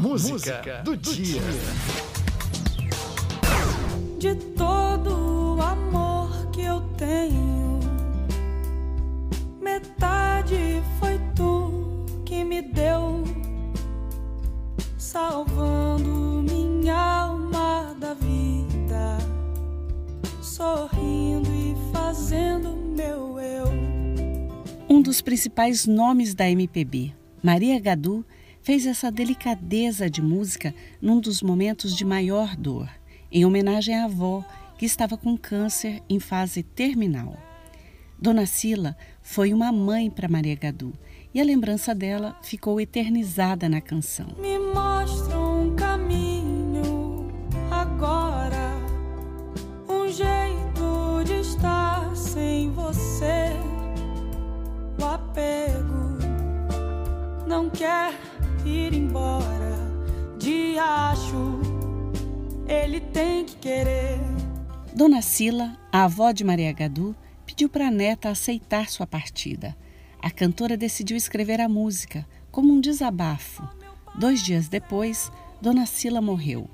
Música do dia. De todo o amor que eu tenho, metade foi tu que me deu, salvando minha alma da vida, sorrindo e fazendo meu eu. Um dos principais nomes da MPB, Maria Gadu, fez essa delicadeza de música num dos momentos de maior dor, em homenagem à avó que estava com câncer em fase terminal. Dona Sila foi uma mãe para Maria Gadu e a lembrança dela ficou eternizada na canção. Me mostra um caminho agora, um jeito de estar sem você. O apego não quer ir embora. De acho, ele tem que querer. Dona Sila, a avó de Maria Gadu, pediu para a neta aceitar sua partida. A cantora decidiu escrever a música como um desabafo. Dois dias depois, Dona Sila morreu.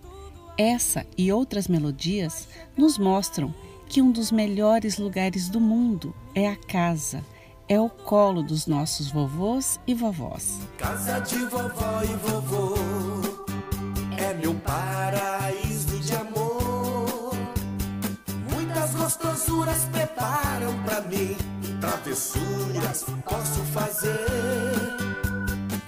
Essa e outras melodias nos mostram que um dos melhores lugares do mundo é a casa é o colo dos nossos vovôs e vovós. Casa de vovó e vovô é meu paraíso de amor. Muitas gostosuras preparam para mim, travessuras posso fazer.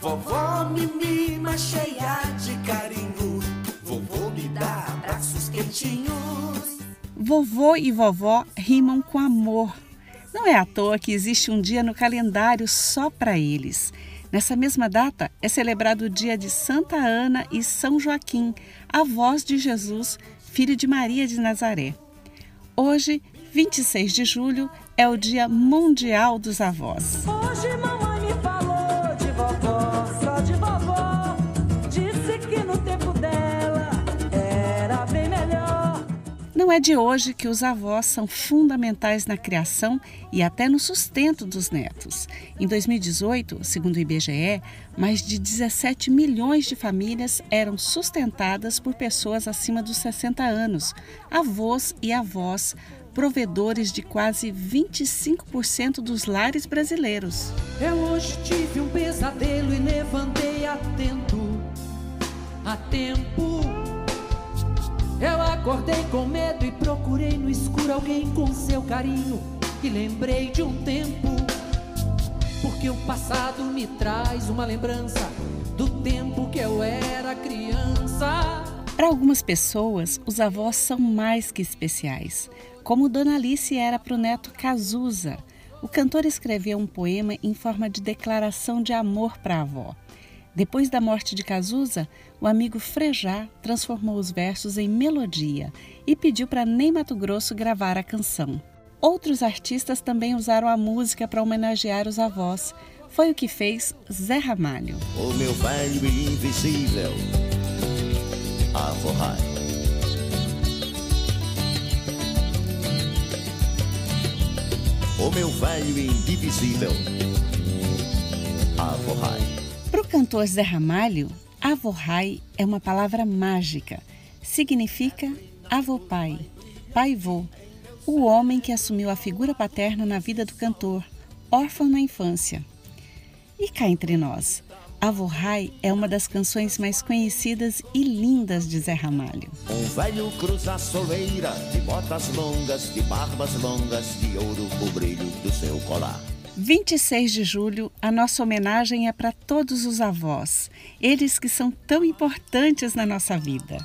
Vovó me mima cheia de carinho, vovô me dá abraços quentinhos. Vovô e vovó rimam com amor é à toa que existe um dia no calendário só para eles. Nessa mesma data é celebrado o dia de Santa Ana e São Joaquim, avós de Jesus, filho de Maria de Nazaré. Hoje, 26 de julho, é o Dia Mundial dos Avós. Hoje, Não é de hoje que os avós são fundamentais na criação e até no sustento dos netos. Em 2018, segundo o IBGE, mais de 17 milhões de famílias eram sustentadas por pessoas acima dos 60 anos, avós e avós, provedores de quase 25% dos lares brasileiros. Eu hoje tive um pesadelo e levantei atento. Eu acordei com medo e procurei no escuro alguém com seu carinho. E lembrei de um tempo, porque o passado me traz uma lembrança do tempo que eu era criança. Para algumas pessoas, os avós são mais que especiais, como Dona Alice era para o neto Cazuza. O cantor escreveu um poema em forma de declaração de amor para a avó. Depois da morte de Cazuza, o amigo Frejá transformou os versos em melodia e pediu para Ney Mato Grosso gravar a canção. Outros artistas também usaram a música para homenagear os avós. Foi o que fez Zé Ramalho. O meu velho invisível. O meu velho. Para o cantor Zé Ramalho, avorrai é uma palavra mágica. Significa avô-pai, pai-vô, o homem que assumiu a figura paterna na vida do cantor, órfão na infância. E cá entre nós, Avorrai é uma das canções mais conhecidas e lindas de Zé Ramalho. Um velho cruza a soleira, de botas longas, de barbas longas, de ouro o brilho do seu colar. 26 de julho, a nossa homenagem é para todos os avós, eles que são tão importantes na nossa vida.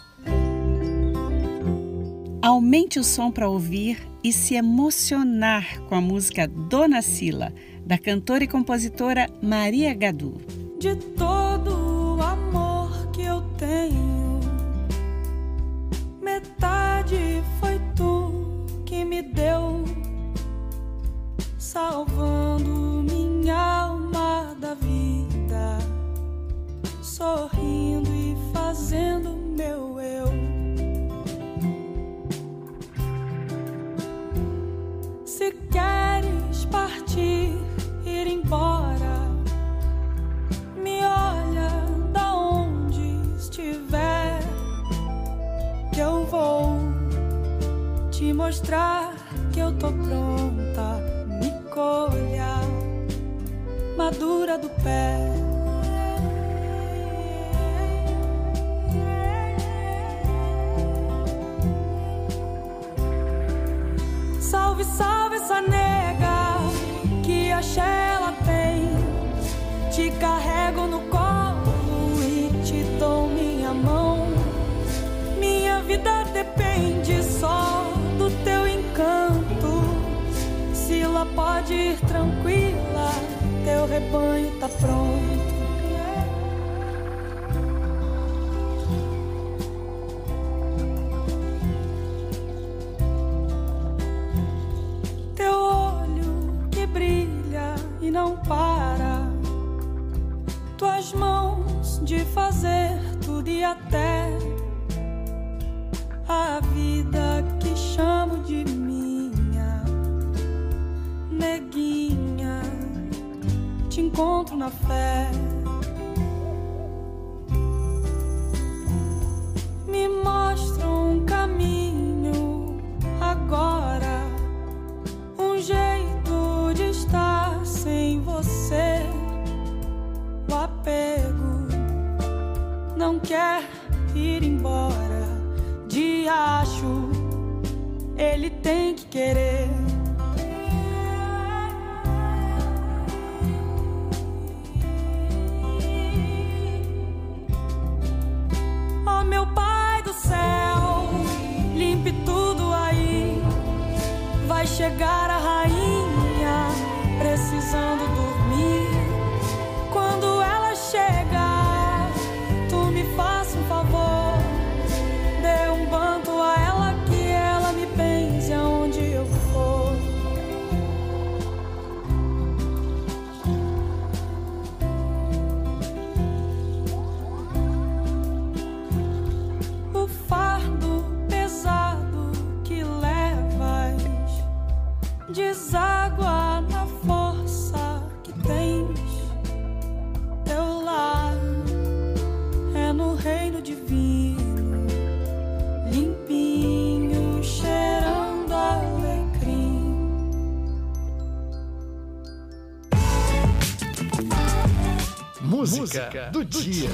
Aumente o som para ouvir e se emocionar com a música Dona Sila, da cantora e compositora Maria Gadu. De mostrar que eu tô pronta. Me colha, madura do pé. Salve, salve essa nega que axé ela tem. Te carrego no colo e te dou minha mão. Minha vida depende só do teu encanto. Sila pode ir tranquila, teu rebanho tá pronto. Teu olho que brilha e não para. Tuas mãos de fazer tudo e até na fé. Me mostra um caminho agora, um jeito de estar sem você. O apego não quer ir embora. De acho, ele tem que querer. Tudo aí. Vai chegar a rainha precisando dormir. Música do dia.